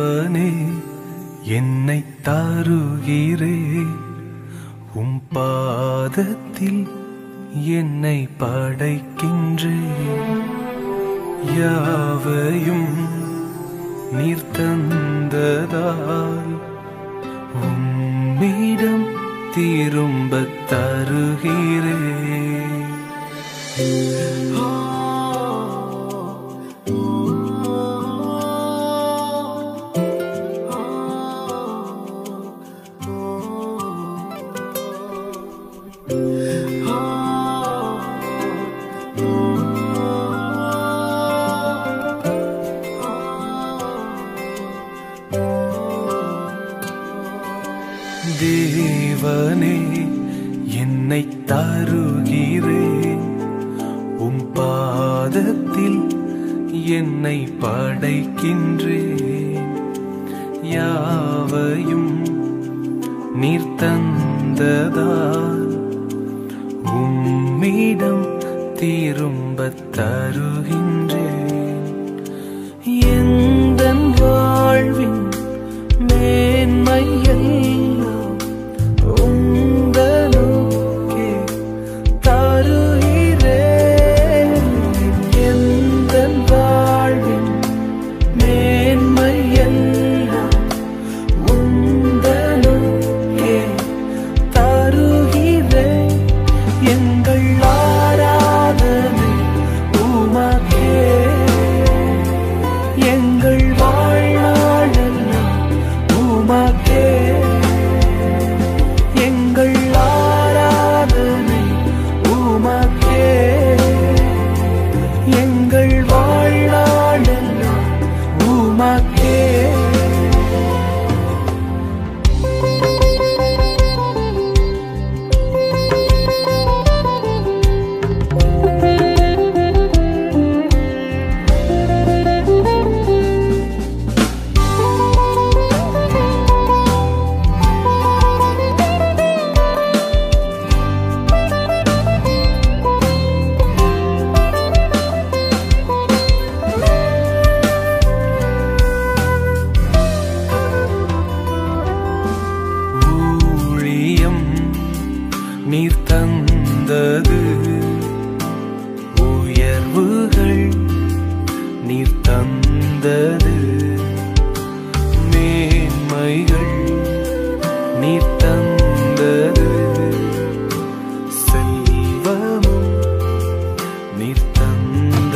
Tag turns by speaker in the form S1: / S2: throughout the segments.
S1: தேவனே என்னை தாருகிறே. உம் பாதத்தில் என்னை படைக்கின்றேன் யாவையும் நீர் தந்ததால் உம்மிடம் திரும்ப தருகிறேன் உன்னை படைக்கின்றேன் யாவையும் நீர் தந்ததால் உம்மிடம்
S2: திரும்ப தரு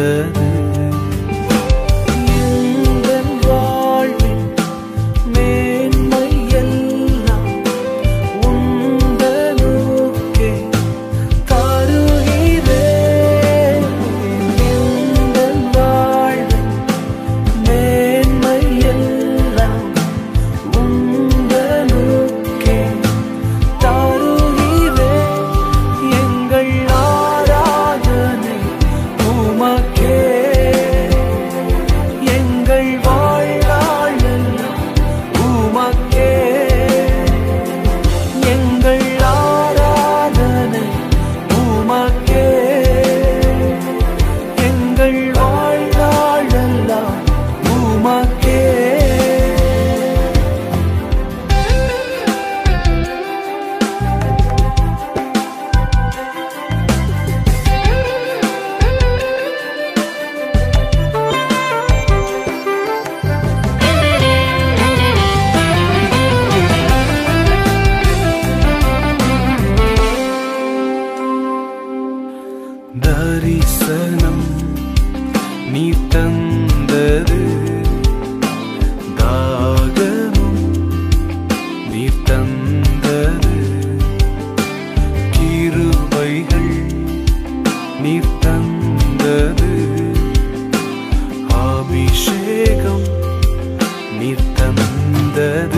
S2: 的时空，你等的。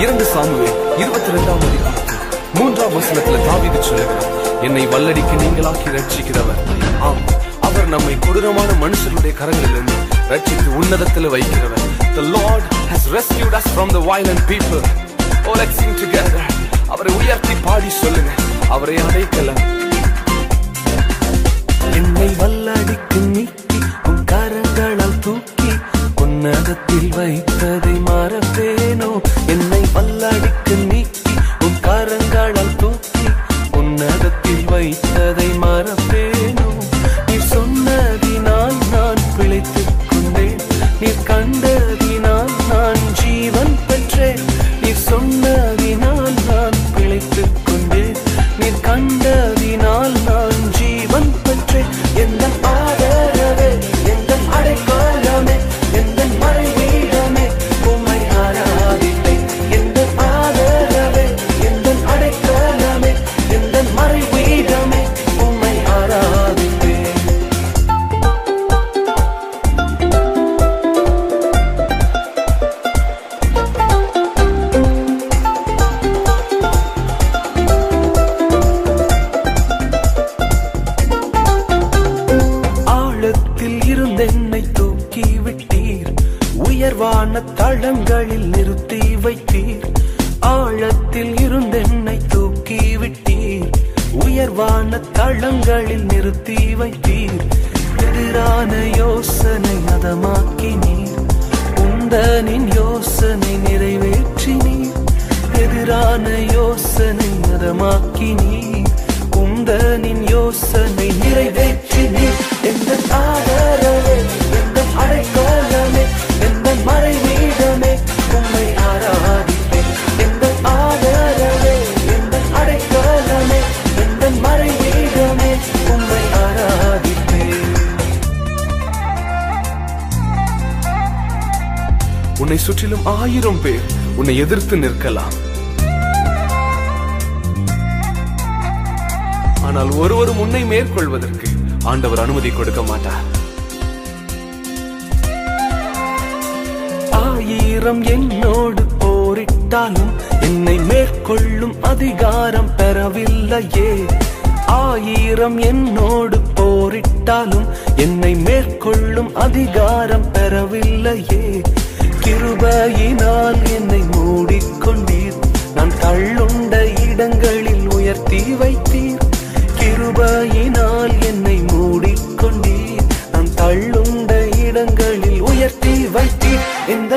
S2: இரண்டு சாமுவேல் இருபத்தி ரெண்டாம் அதிகாரத்தில் மூன்றாம் வசனத்துல தாவீது சொல்லுகிறார் என்னை வல்லடிக்கு நீங்களாக்கி ரட்சிக்கிறவர் ஆம் அவர் நம்மை கொடூரமான மனுஷருடைய கரங்களிலிருந்து ரட்சித்து உன்னதத்தில் வைக்கிறவர் The Lord has rescued us from the violent people. Oh, let's sing together. அவரை உயர்த்தி பாடி சொல்லுங்க அவரை அடைக்கலாம்
S1: என்னை வல்லடிக்கு நீக்கி உன் கரங்களால் தூக்கி உன்னதத்தில் வைத்ததை மறப்பேனோ? என்னை வல்லடிக்கு நீக்கி உன் கரங்களால் தூக்கி உன்னதத்தில் வைத்ததை உயர்வான தளங்களில் நிறுத்தி வைத்தீர். ஆழத்தில் இருந்தென்னை தூக்கி விட்டீர். உயர்வான தளங்களில் நிறுத்தி வைத்தீர். எதிரான யோசனை மதமாக்கினீர். உந்தனின் யோசனை நிறைவேற்றினீர். எதிரான யோசனை மதமாக்கினீர். உந்தனின் யோசனை நிறைவேற்றினீர்.
S2: உன்னை சுற்றிலும் ஆயிரம் பேர் உன்னை எதிர்த்து நிற்கலாம். ஆனால் ஒருவரும் உன்னை மேற்கொள்வதற்கு ஆண்டவர் அனுமதி கொடுக்க மாட்டார்.
S1: ஆயிரம் என்னோடு போரிட்டாலும் என்னை மேற்கொள்ளும் அதிகாரம் பெறவில்லையே. ஆயிரம் என்னோடு போரிட்டாலும் என்னை மேற்கொள்ளும் அதிகாரம் பெறவில்லையே. கிருபையினால் என்னை மூடிக்கொண்டீர். நான் தள்ளுண்ட இடங்களில் உயர்த்தி வைத்தீர். கிருபையினால் என்னை மூடிக்கொண்டீர். நான் தள்ளுண்ட இடங்களில் உயர்த்தி வைத்தீர். எந்த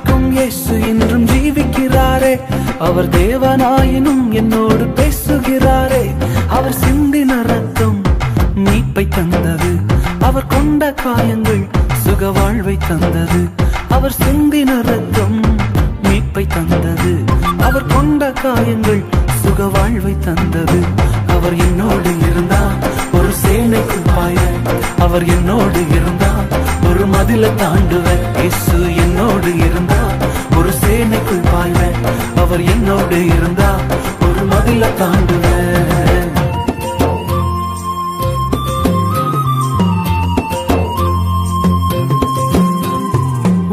S1: ஆராதிக்கும் இயேசு என்றும் ஜீவிக்கிறாரே. அவர் தேவனாயினும் என்னோடு பேசுகிறாரே. அவர் சிந்தின ரத்தம் மீட்பை தந்தது. அவர் கொண்ட காயங்கள் சுக வாழ்வை தந்தது. அவர் சிந்தின ரத்தம் மீட்பை தந்தது. அவர் கொண்ட காயங்கள் சுக வாழ்வை தந்தது. அவர் என்னோடு இருந்தா ஒரு சேனைக்கு பாய. அவர் என்னோடு இருந்தா ஒரு மதில தாண்டுவர் இசு என்னோடு இருந்தா ஒரு சேனைக்குள் பாய்வர் அவர் என்னோடு இருந்தா ஒரு மதில தாண்டுவர்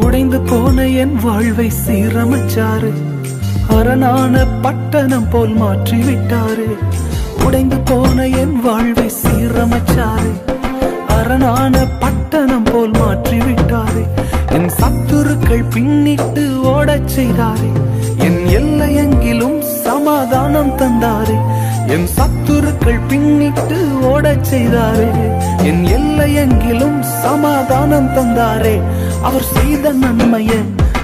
S1: உடைந்து போன என் வாழ்வை சீரமைச்சாரு. அரணான பட்டணம் போல் மாற்றி விட்டாரு உடைந்து போன என் வாழ்வை சீரமைச்சாரு. அரணான பட்டணம் போல் மாற்றிவிட்டாரு. என் சத்துருக்கள் பின்னிட்டு ஓடச் செய்தாரே. என் எல்லையெங்கிலும் சமாதானம் தந்தாரே. என் சத்துருக்கள் பின்னிட்டு ஓடச் செய்தாரே. என் எல்லையெங்கிலும் சமாதானம் தந்தாரே. அவர் செய்த நன்மைய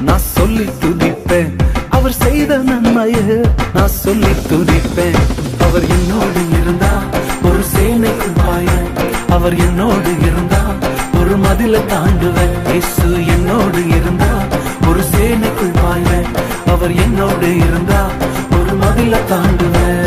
S1: நான் சொல்லி துதிப்பேன். அவர் செய்த நன்மைய நான் சொல்லி துதிப்பேன். அவர் என்னோடு இருந்தா ஒரு சேனைக்கு பாய அவர் என்னோடு இருந்தா ஒரு மதில தாண்டுவேன். இயேசு என்னோடு இருந்தா ஒரு சேனைக்குள் பாய்வேன் அவர் என்னோடு இருந்தா ஒரு மதில தாண்டுவேன்.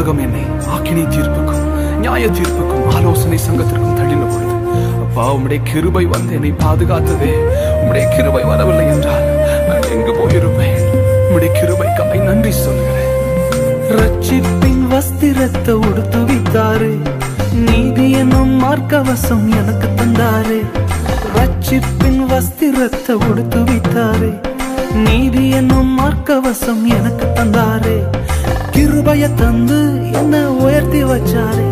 S2: உலகம் என்னை ஆக்கினை தீர்ப்புக்கும் நியாய தீர்ப்புக்கும் ஆலோசனை சங்கத்திற்கும் தள்ளின பொழுது அப்பா உம்முடைய கிருபை வந்து என்னை பாதுகாத்ததே. உம்முடைய கிருபை வரவில்லை என்றால் நான் எங்கு போயிருப்பேன்? உம்முடைய கிருபைக்காய் நன்றி சொல்கிறேன்
S1: ரட்சிப்பின் வஸ்திரத்தை உடுத்து வித்தாரு. நீதி என்னும் மார்க்கவசம் எனக்கு தந்தாரு. ரட்சிப்பின் வஸ்திரத்தை உடுத்து வைத்தாரு. நீதி என்னும் மார்க்கவசம் எனக்கு தந்தாரு. கிருபைய தந்து என்ன உயர்த்தி வச்சாரு.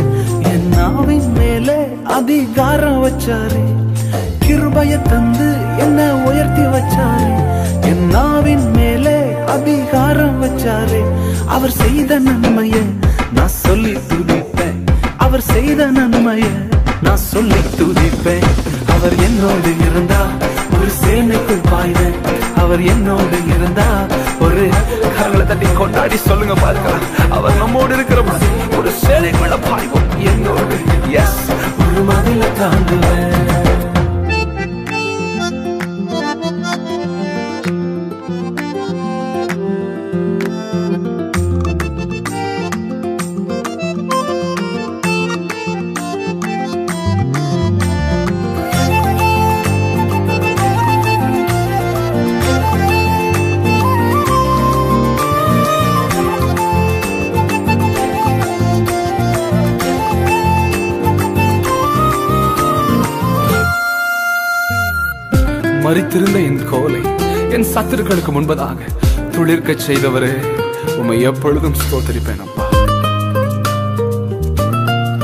S1: என் நாவின் மேலே அதிகாரம் வச்சாரு. கிருபைய தந்து என்ன உயர்த்தி வச்சாரு. என் நாவின் மேலே அதிகாரம் வச்சாரு. அவர் செய்த நன்மைய நான் சொல்லி துதிப்பேன். அவர் செய்த நன்மைய நான் சொல்லி துதிப்பேன். அவர் என்னோடு இருந்தா ஒரு சேனைக்குள் பாய்ந்த அவர் என்னோடு இருந்தா ஒரு
S2: கரங்களை தட்டி கொண்டாடி சொல்லுங்க பார்க்கலாம் அவர் நம்மோடு இருக்கிற மாதிரி ஒரு சேனைக்குள்ள பாய்வோம். என்னோடு எஸ்
S1: ஒரு மதில தாண்டுவேன்
S2: என் சத்துருக்களுக்கு முன்பதாக துளிர்க்க செய்தவரே உமை எப்பொழுதும் ஸ்தோத்தரிப்பேன் அப்பா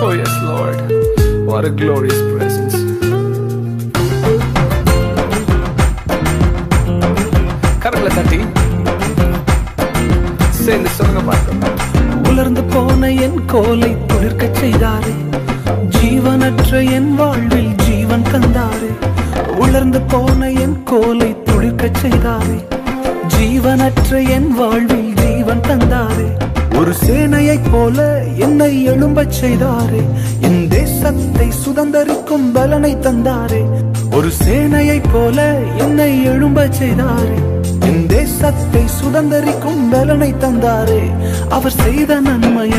S2: Oh yes, Lord. What a glorious presence. கரங்களை தட்டி சேர்ந்து சொல்லுங்க பார்க்கலாம்
S1: உலர்ந்து போன என் கோலை செய்தாரே. என் தேசத்தை சுதந்தரிக்கும் பலனை தந்தாரே. ஒரு சேனையைப் போல என்னை எழும்பச் செய்தாரே. என் தேசத்தை சுதந்தரிக்கும் பலனை தந்தாரே. அவர் செய்த நன்மைய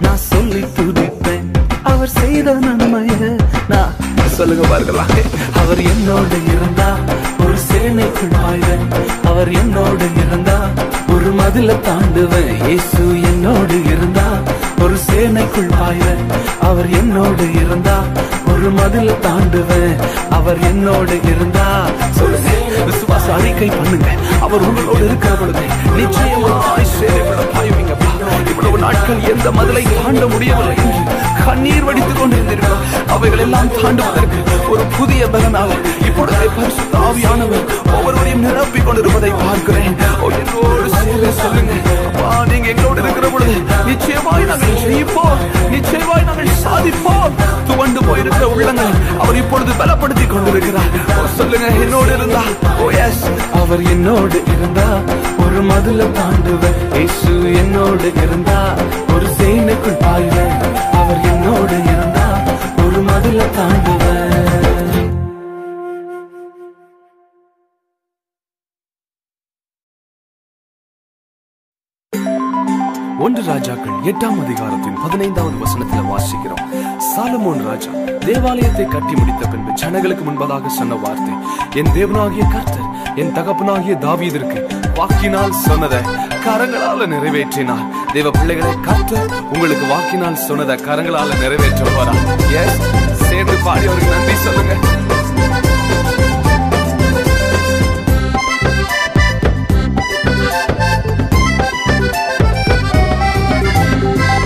S1: நான் சொல்லி துதிப்பேன். அவர் செய்த நன்மைய நான் சொல்லுங்க பாருங்களா. அவர் என்னோடு இருந்தா ஒரு சேனைக்குள் வாழ்வேன். அவர் என்னோடு இருந்தா ஒரு மதில தாண்டுவேன். இயேசு என்னோடு இருந்தா ஒரு மதில தாண்டுவேன். அவர் என்னோடு இருந்தா சொல்லுங்க விசுவாச அறிக்கை பண்ணுங்க. அவர் உங்களோடு இருக்கிற பொழுது நிச்சயம் நாட்கள் எந்த மதிலை தாண்ட முடியவில்லை என்று கண்ணீர் வடித்துக் கொண்டிருந்தீர்கள் அவைகள் எல்லாம் தாண்டுவதற்கு ஒரு புதிய பலனாக இப்பொழுதே பரிசுத்த ஆவியானவர் ஒவ்வொருவரையும் நிரப்பிக் கொண்டிருப்பதை பார்க்கிறேன். ஓ, என்னோடு சேர சொல்லுங்க அப்பா நீங்க எங்களோடு இருக்கிற பொழுது நிச்சயமாய் நாங்கள் ஜெயிப்போம். நிச்சயமாய் நாங்கள் சாதிப்போம். துவண்டு போயிருக்கிற உள்ளங்கள் அவர் இப்பொழுது பலப்படுத்திக் கொண்டிருக்கிறார். ஓ, சொல்லுங்க என்னோடு இருந்தா? ஓ எஸ் அவர் என்னோடு இருந்தா ஒரு மதுல தாண்டுவேன். இயேசு என்னோடு இருந்தா ஒரு சேனைக்குள் பாய்வ அவர் என்னோடு இருந்தா ஒரு மதுல தாண்டுவேன்.
S2: ஒன்று ராஜாக்கள் எட்டாம் அதிகாரத்தின் பதினைந்தாவது வசனத்தில் வாசிக்கிறோம். சாலமோன் ராஜா தேவாலயத்தை கட்டி முடித்த பின்பு ஜனங்களுக்கு முன்பதாக சொன்ன வார்த்தை என் தேவனாகிய கர்த்தர் என் தகப்பனாகிய தாவீதிற்கு வாக்கினால் சொன்னதை கரங்களால நிறைவேற்றினார். தேவ பிள்ளைகளை கர்த்தர் உங்களுக்கு வாக்கினால் சொன்னதை கரங்களால நிறைவேற்ற போறா எஸ் சேர்ந்து பாடி அவருக்கு நன்றி சொல்லுங்க.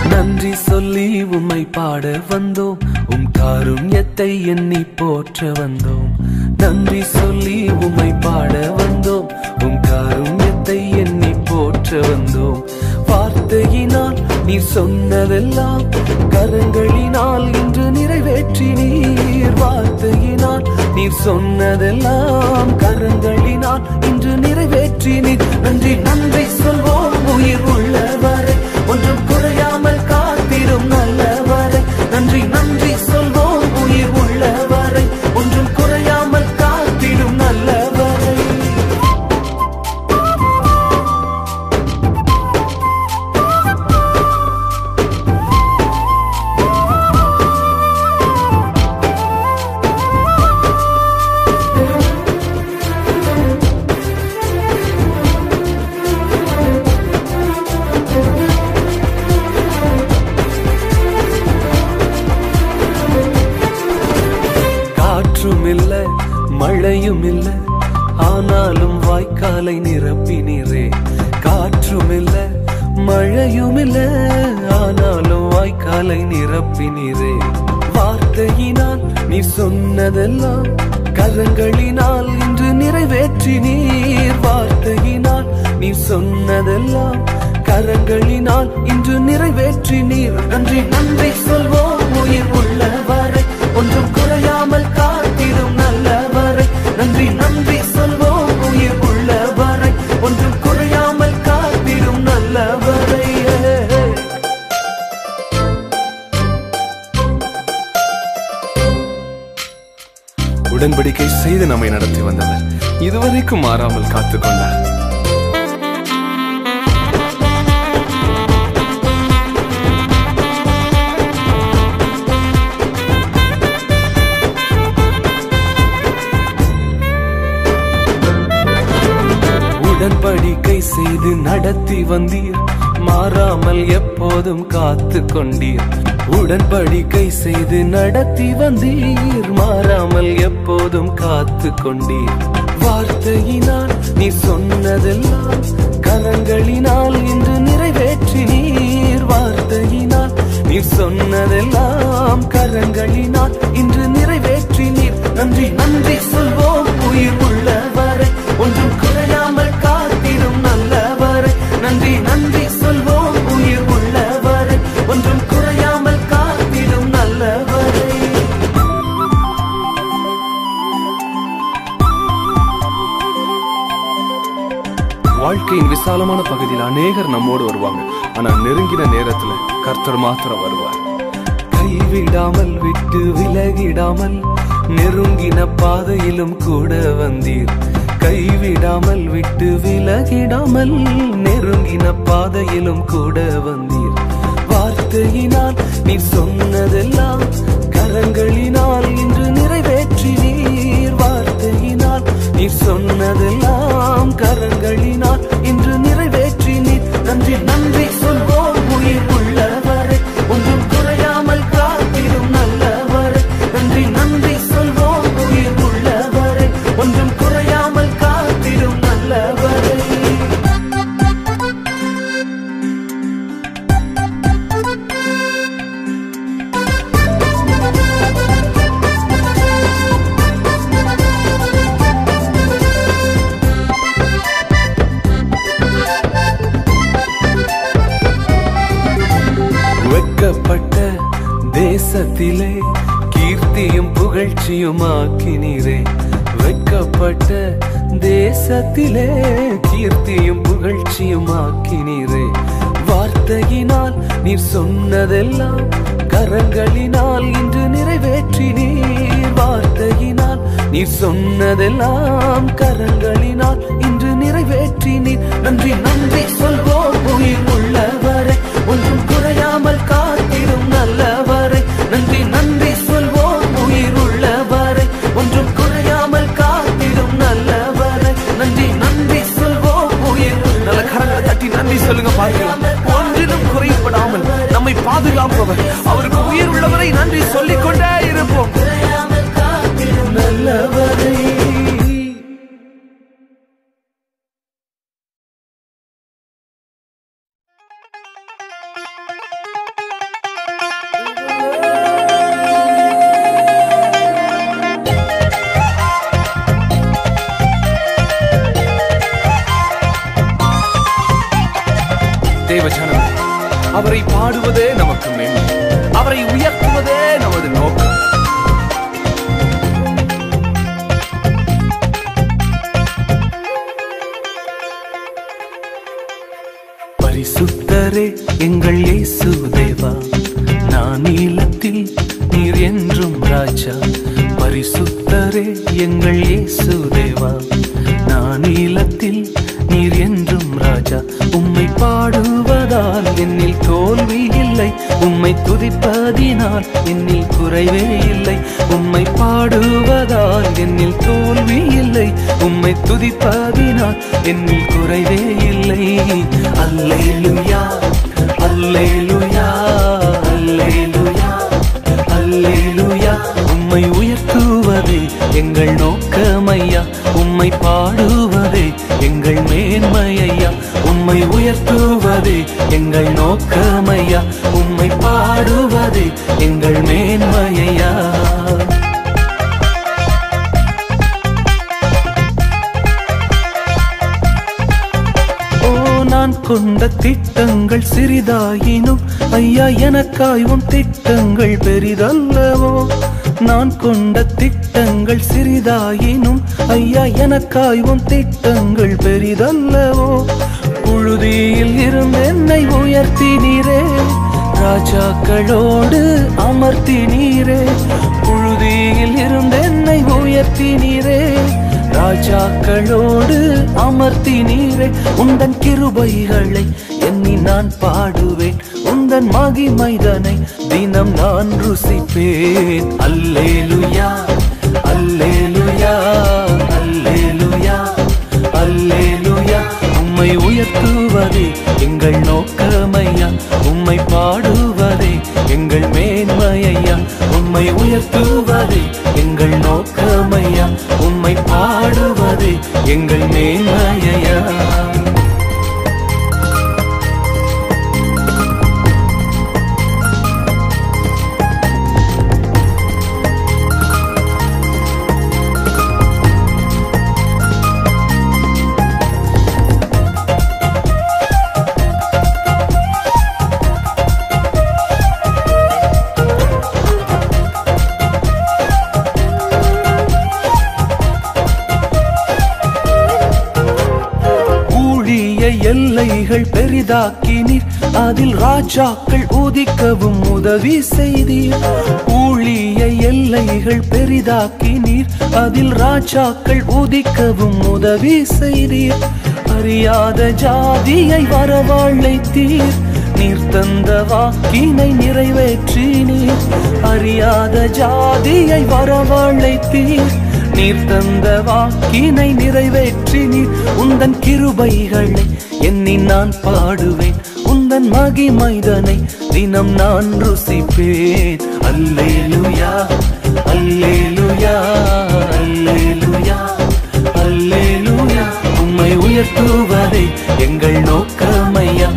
S1: நன்றி சொல்லி உம்மை பாட வந்தோம். உம் காருண்யத்தை எண்ணி போற்ற வந்தோம். நன்றி சொல்லி உம்மை பாட வந்தோம். சொன்னதெல்லாம் கரங்களினால் இன்று நிறைவேற்றி நீர் வார்த்தையினால் நீர் சொன்னதெல்லாம் கரங்களினால் இன்று நிறைவேற்றி நீர் நன்றி நன்றி சொல்வோம் உயிர் உள்ளவரை
S2: உடன்படிக்கை செய்து நம்மை நடத்தி வந்தவர். இதுவரைக்கும் மாறாமல்
S1: காத்துக்கொண்டார். செய்து நடத்தி வந்தீர். மாறாமல் எப்போதும் காத்து கொண்டீர். உடன்படிக்கை செய்து நடத்தி வந்தீர். மாறாமல் எப்போதும் காத்து கொண்டீர். வார்த்தையினால் நீ சொன்னதெல்லாம் கரங்களினால் இன்று நிறைவேற்றி நீர் வார்த்தையினால் நீ சொன்னதெல்லாம் கரங்களினால் இன்று நிறைவேற்றி நீர் நன்றி நன்றி சொல்வோம் உயிர் உள்ளவரை ஒன்றும்
S2: வாழ்க்கையின் விசாலமான பகுதியில் அநேகர் நம்மோடு வருவாங்க. ஆனா நெருங்கின நேரத்துல கர்த்தர் மாத்திரம் வருவார். கைவிடாமல் விட்டு விலகிடாமல் நெருங்கின பாதையிலும் கூட வந்தீர். கைவிடாமல் விட்டு விலகிடாமல் நெருங்கின பாதையிலும் கூட வந்தீர். வார்த்தையினால் நீ சொன்ன நான் கொண்ட திட்டங்கள் சிறிதாயினும் ஐயா எனக்காய் உன் திட்டங்கள் பெரிதல்லவோ? நான் கொண்ட திட்டங்கள் சிறிதாயினும் ஐயா எனக்காய் உன் திட்டங்கள் பெரிதல்லவோ? புழுதியில் இருந்து என்னை உயர்த்தினீரே ராஜாக்களோடு அமர்த்தினீரே புழுதியில் இருந்து என்னை உயர்த்தினீரே ராஜாக்களோடு அமர்த்தி நீரே உந்தன் கிருபைகளை எண்ணி நான் பாடுவேன். உந்தன் மகிமைதனை தினம் நான் ருசிப்பேன். அல்லேலுயா அல்லேலுயா. உம்மை உயர்த்துவதே எங்கள் நோக்கமையா உம்மை பாடுவதே எங்கள் மேன்மையா உம்மை உயர்த்துவதே எங்கள் நோக்கமையா உம்மை பாடுவதே எங்கள் மேன்மையா
S1: பெரிதாக்கினீர் அதில் ராஜாக்கள் உதிக்கவும் உதவி செய்தீர். ஊழிய எல்லைகள் பெரிதாக்கினீர். அதில் ராஜாக்கள் உதிக்கவும் உதவி செய்தீர். அறியாத ஜாதியை வரவழைத்தீர். நீர் தந்த வாக்கினை நிறைவேற்றினீர். அறியாத ஜாதியை வரவழைத்தீர். நீர் தந்த வாக்கினை நிறைவேற்றி நீர். உந்தன் கிருபைகளை எண்ணி நான் பாடுவேன். உந்தன் மகிமைதனை தினம் நான் ருசிப்பேன். அல்லேலுயா அல்லேலுயா அல்லேலுயா அல்லேலுயா. உம்மை உயர்த்துவதை எங்கள் நோக்கமையா.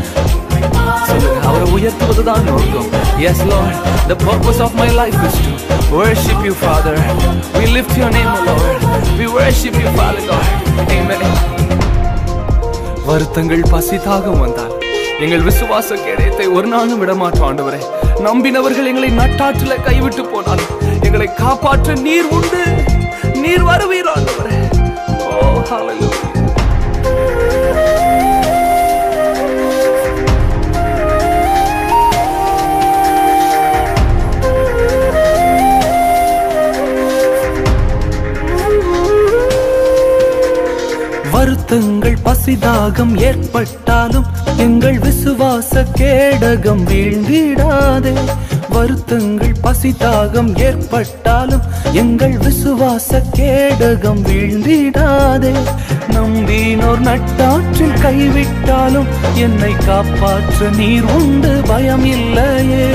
S2: உயர்த்துவதுதான் நோக்கம். Yes Lord the purpose of my life is to worship you father. We lift your name o lord. We worship you father god. Amen. வருத்தங்கள் பசி தாகம் வந்தால் எங்கள் விசுவாச கேடயத்தை ஒரு நாளும் விடமாட்டோம் ஆண்டவரே. நம்பினவர்கள் எங்களை நட்டாற்றில கைவிட்டு போனால் எங்களை காப்பாற்ற நீர் உண்டு. நீர் வருவீர் ஆண்டவரே. ஓ ஹalleluya
S1: வருத்தங்கள் பசிதாகம் ஏற்பட்டாலும் எங்கள் விசுவாச கேடகம் வீழ்ந்திடாதே. வருத்தங்கள் பசிதாகம் ஏற்பட்டாலும் எங்கள் விசுவாச கேடகம் வீழ்ந்திடாதே. நம்பினோர் நட்டாற்றில் கைவிட்டாலும் என்னை காப்பாற்ற நீர் உண்டு பயம் இல்லையே.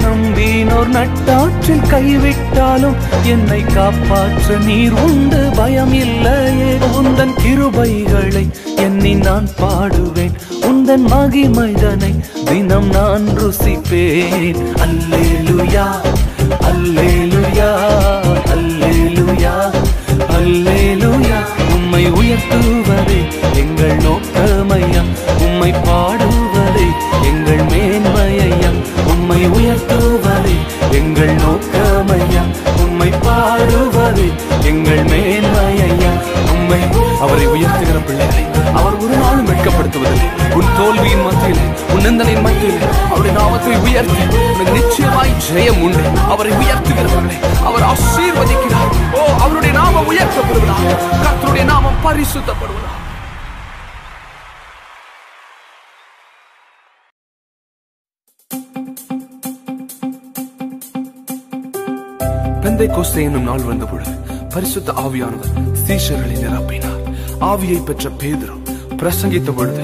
S1: நம்பினோர் நட்டாற்றில் கைவிட்டாலும் என்னை காப்பாற்ற நீர் உண்டு பயம் இல்லையே. உந்தன் கிருபைகளை எண்ணி நான் பாடுவேன். உந்தன் மகிமைதனை தினம் நான் ருசிப்பேன். அல்லேலுயா அல்லேலுயா அல்லேலுயா அல்லேலுயா. உம்மை உயர்த்துவதே எங்கள் நோக்கமையா. உம்மை பாடுவதே எங்கள் மேன்மையா உம்மை உயர்த்துவதே எங்கள் நோக்கமையா. உம்மை பாடுவதே எங்கள் மேன்மையா உம்மை
S2: அவரை உயர்த்துகிற பிள்ளைகளை அவர் நாளும் வெட்கப்படுத்துவதில்லை. உன் தோல்வியின் மத்தியில் உன் நிந்தனையின் மத்தியில் அவருடைய நாமத்தை உயர்த்தி உனக்கு நிச்சயமாய் ஜெயம் உண்டு. அவரை உயர்த்துகிறவர்களை அவர் ஆசீர்வதிக்கிறார். ஓ அவருடைய நாமம் உயர்த்தப்படுவதாக. கத்தருடைய நாமம் பரிசுத்தப்படுவதாக. பெந்தை கோஸ்தே என்னும் நாள் வந்த பொழுது பரிசுத்த ஆவியானவர் சீஷர்களை நிரப்பினார். ஆவியை பெற்ற பேதரும் பிரசங்கித்த பொழுது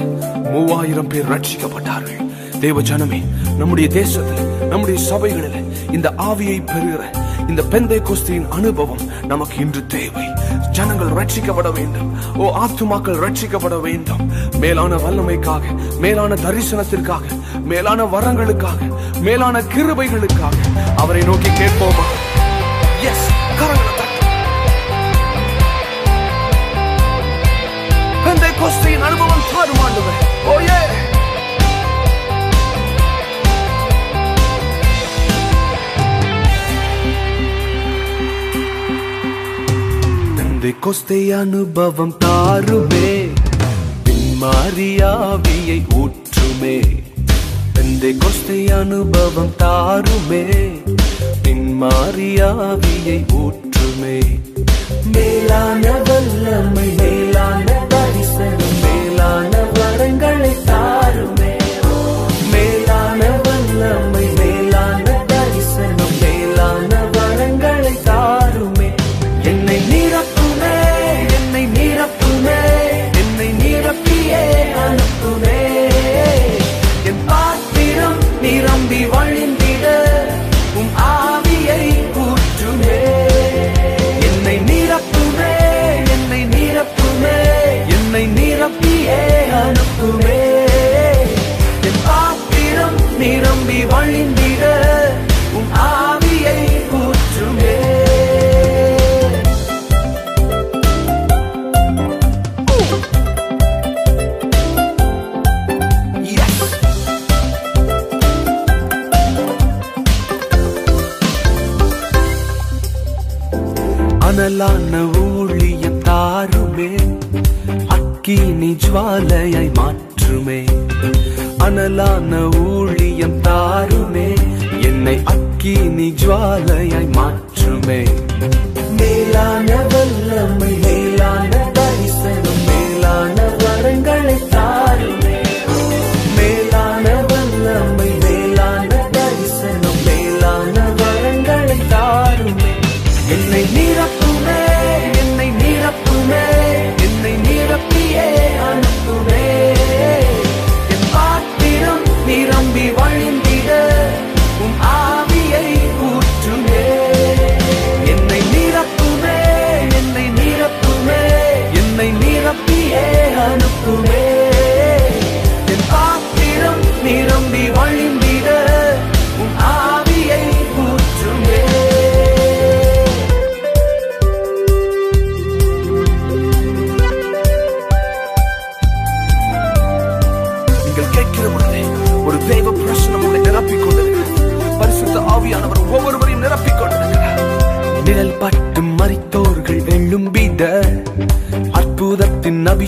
S2: மூவாயிரம் பேர் ரட்சிக்கப்பட்டார்கள் தேவ ஜனமே நம்முடைய தேசத்தில் நம்முடைய சபைகளில் இந்த ஆவியை பெறுகிற இந்த பெந்தை கோஸ்தியின் அனுபவம் நமக்கு இன்று தேவை. ஜனங்கள் ரட்சிக்கப்பட வேண்டும். ஓ ஆத்துமாக்கள் ரட்சிக்கப்பட வேண்டும். மேலான வல்லமைக்காக மேலான தரிசனத்திற்காக மேலான வரங்களுக்காக மேலான கிருபைகளுக்காக அவரை நோக்கி கேட்போமா? எஸ் பெந்தை அனுபவம் தாரும் ஆண்டவரே ஓ
S1: கொஸ்தை அனுபவம் தாருமே. பின்மாரியாவியை ஊற்றுமே. தந்தை கொஸ்தை அனுபவம் தாருமே. பின்மாரியாவியை ஊற்றுமே. மேலான வல்லமை மேலான வழிந்திட உன் ஆவியை ஊற்றுமே. அனலான ஊழிய தாருமே அக்கினி ஜுவாலையை மாற்றுமே. அனலான ஊழியம் தாருமே. என்னை அக்கினி ஜுவாலையாய் மாற்றுமே.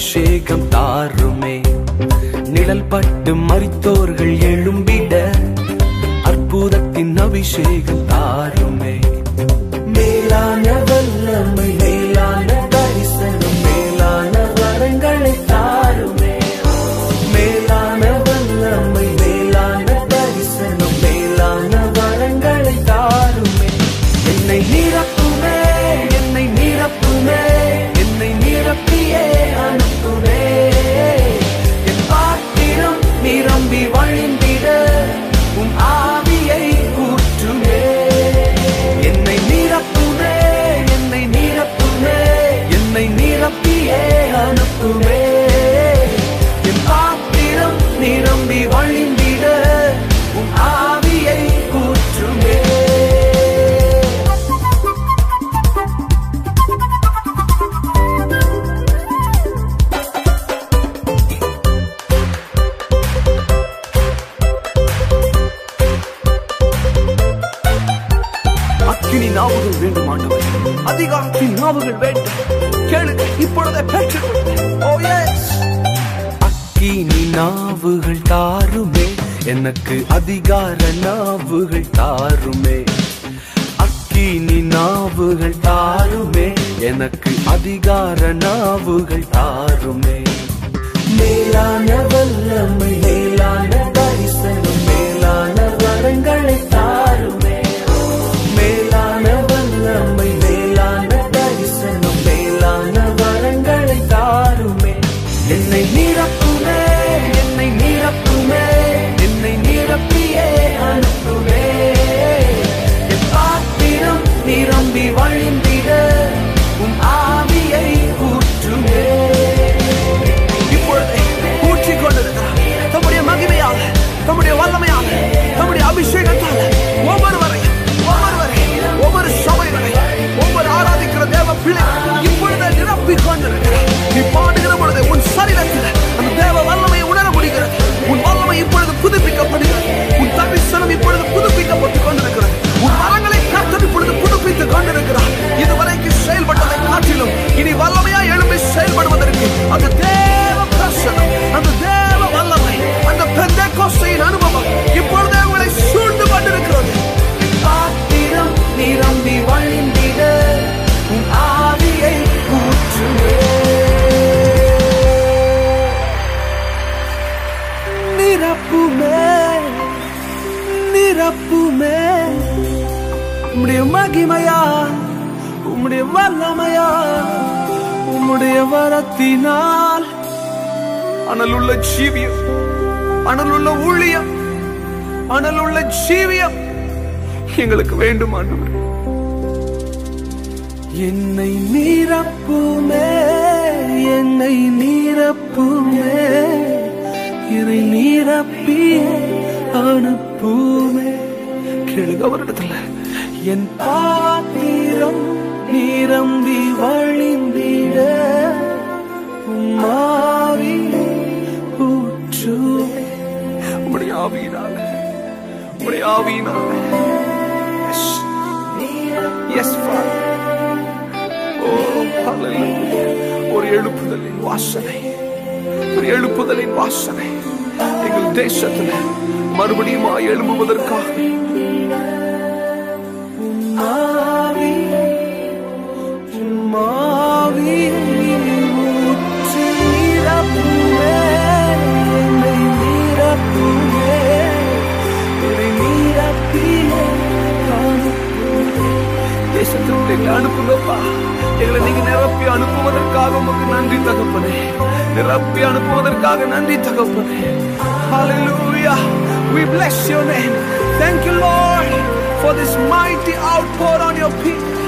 S1: அபிஷேகம் தாருமே. நிழல் பட்டு மறித்தோர்கள் எழும்பிட அற்புதத்தின் அபிஷேகம் தாருமே. ஆண்டவரையா உம்முடைய வரத்தினால்
S2: அனலுள்ள ஜீவியம் அனலுள்ள ஊழியம் அனலுள்ள ஜீவியம் எங்களுக்கு வேண்டும் ஆண்டவர்.
S1: என்னை நீரப்புமே என்னை நீரப்புமே என்னை நீரப்பியே அனுப்புமே.
S2: கேளுங்க அவரிடத்துல
S1: என் பாத்திரம் நிரம்பி வழிந்திட உம்மாவி ஊற்று.
S2: உடைய ஆவியினால உடைய ஆவியினால. எஸ் ஓ oh, ஒரு எழுப்புதலின் வாசனை ஒரு எழுப்புதலின் வாசனை. எங்கள் தேசத்துல மறுபடியும் எழும்புவதற்காக அனுப்புங்கப்பா எங்களை நீங்க நிரப்பி அனுப்புவதற்காக நன்றி தகப்பனே நிரப்பி அனுப்புவதற்காக நன்றி தகப்பனே Hallelujah. We bless your name. Thank you, Lord, for this mighty outpour on your people.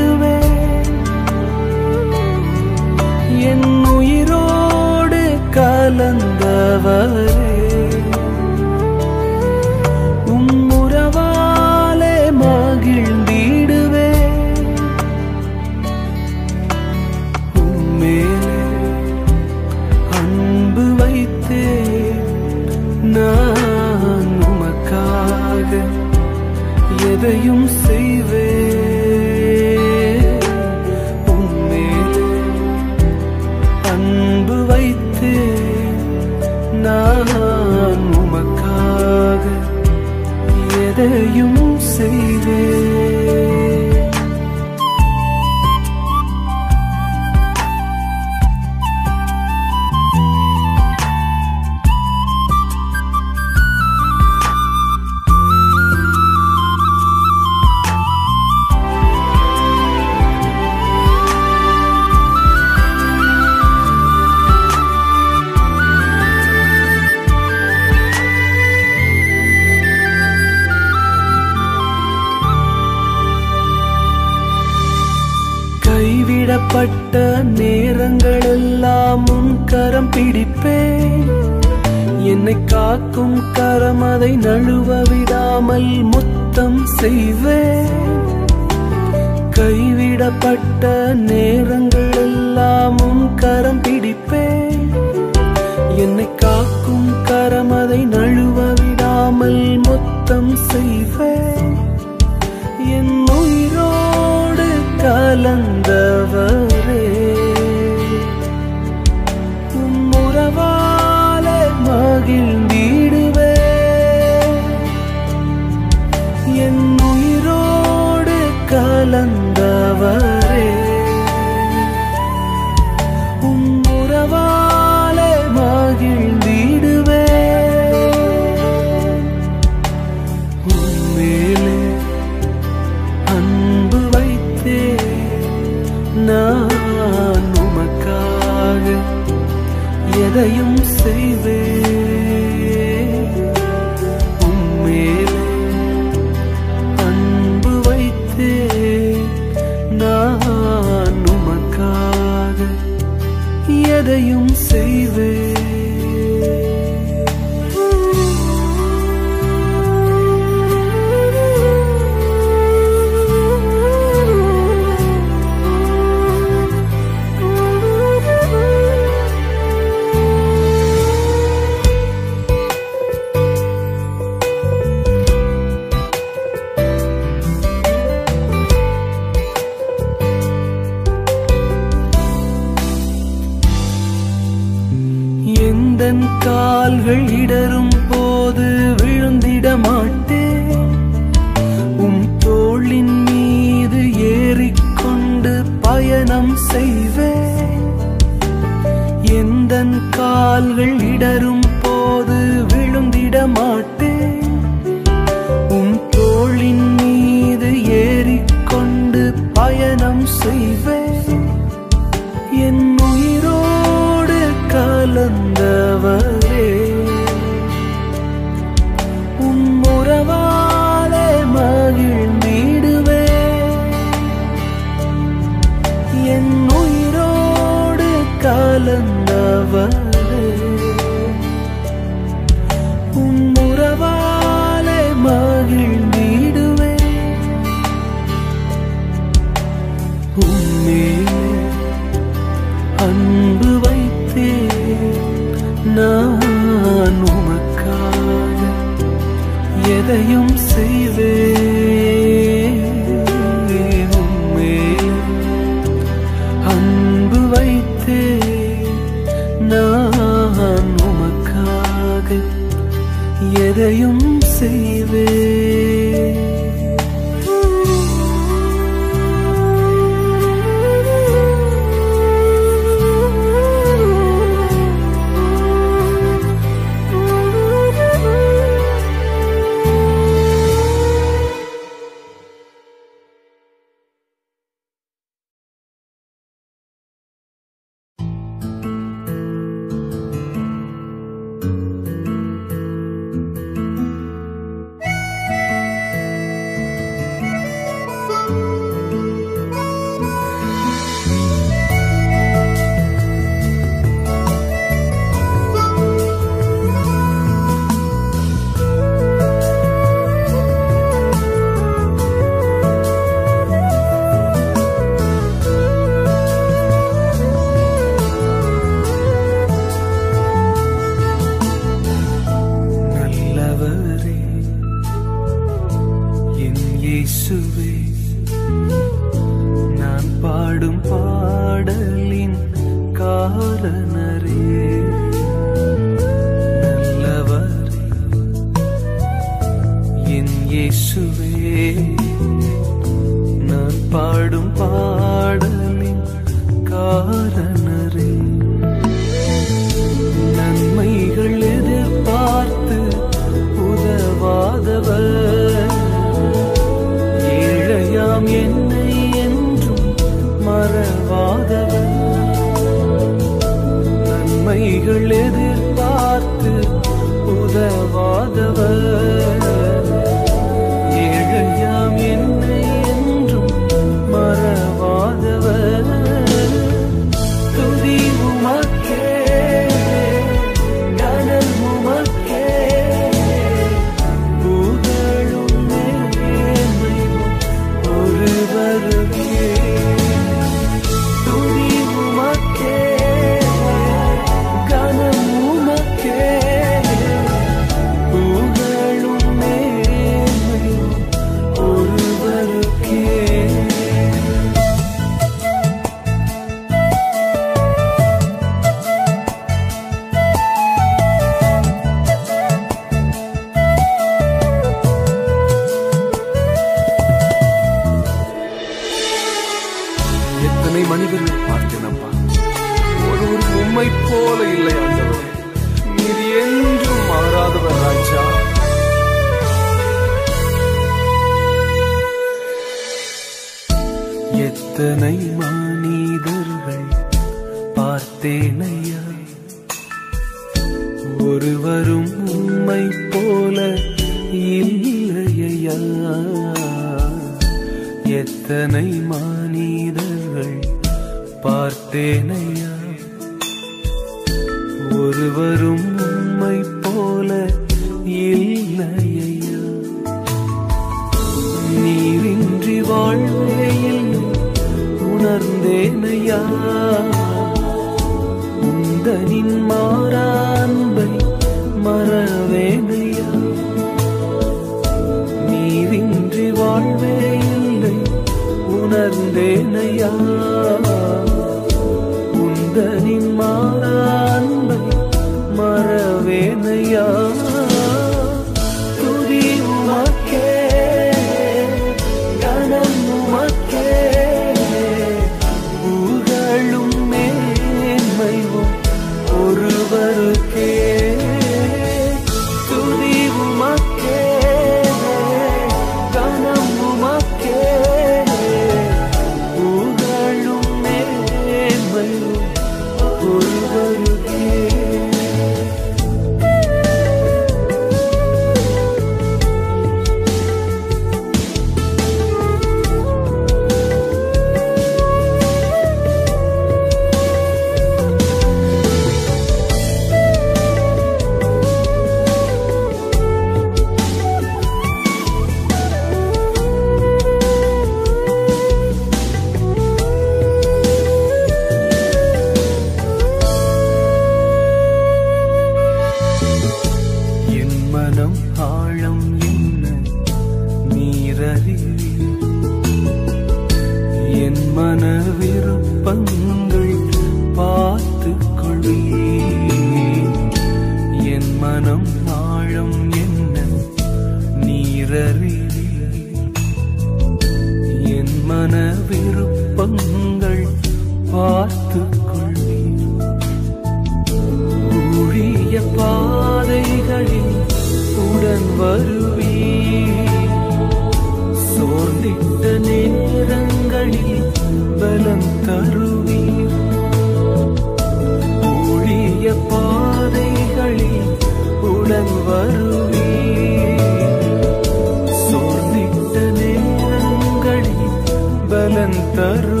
S1: பலன்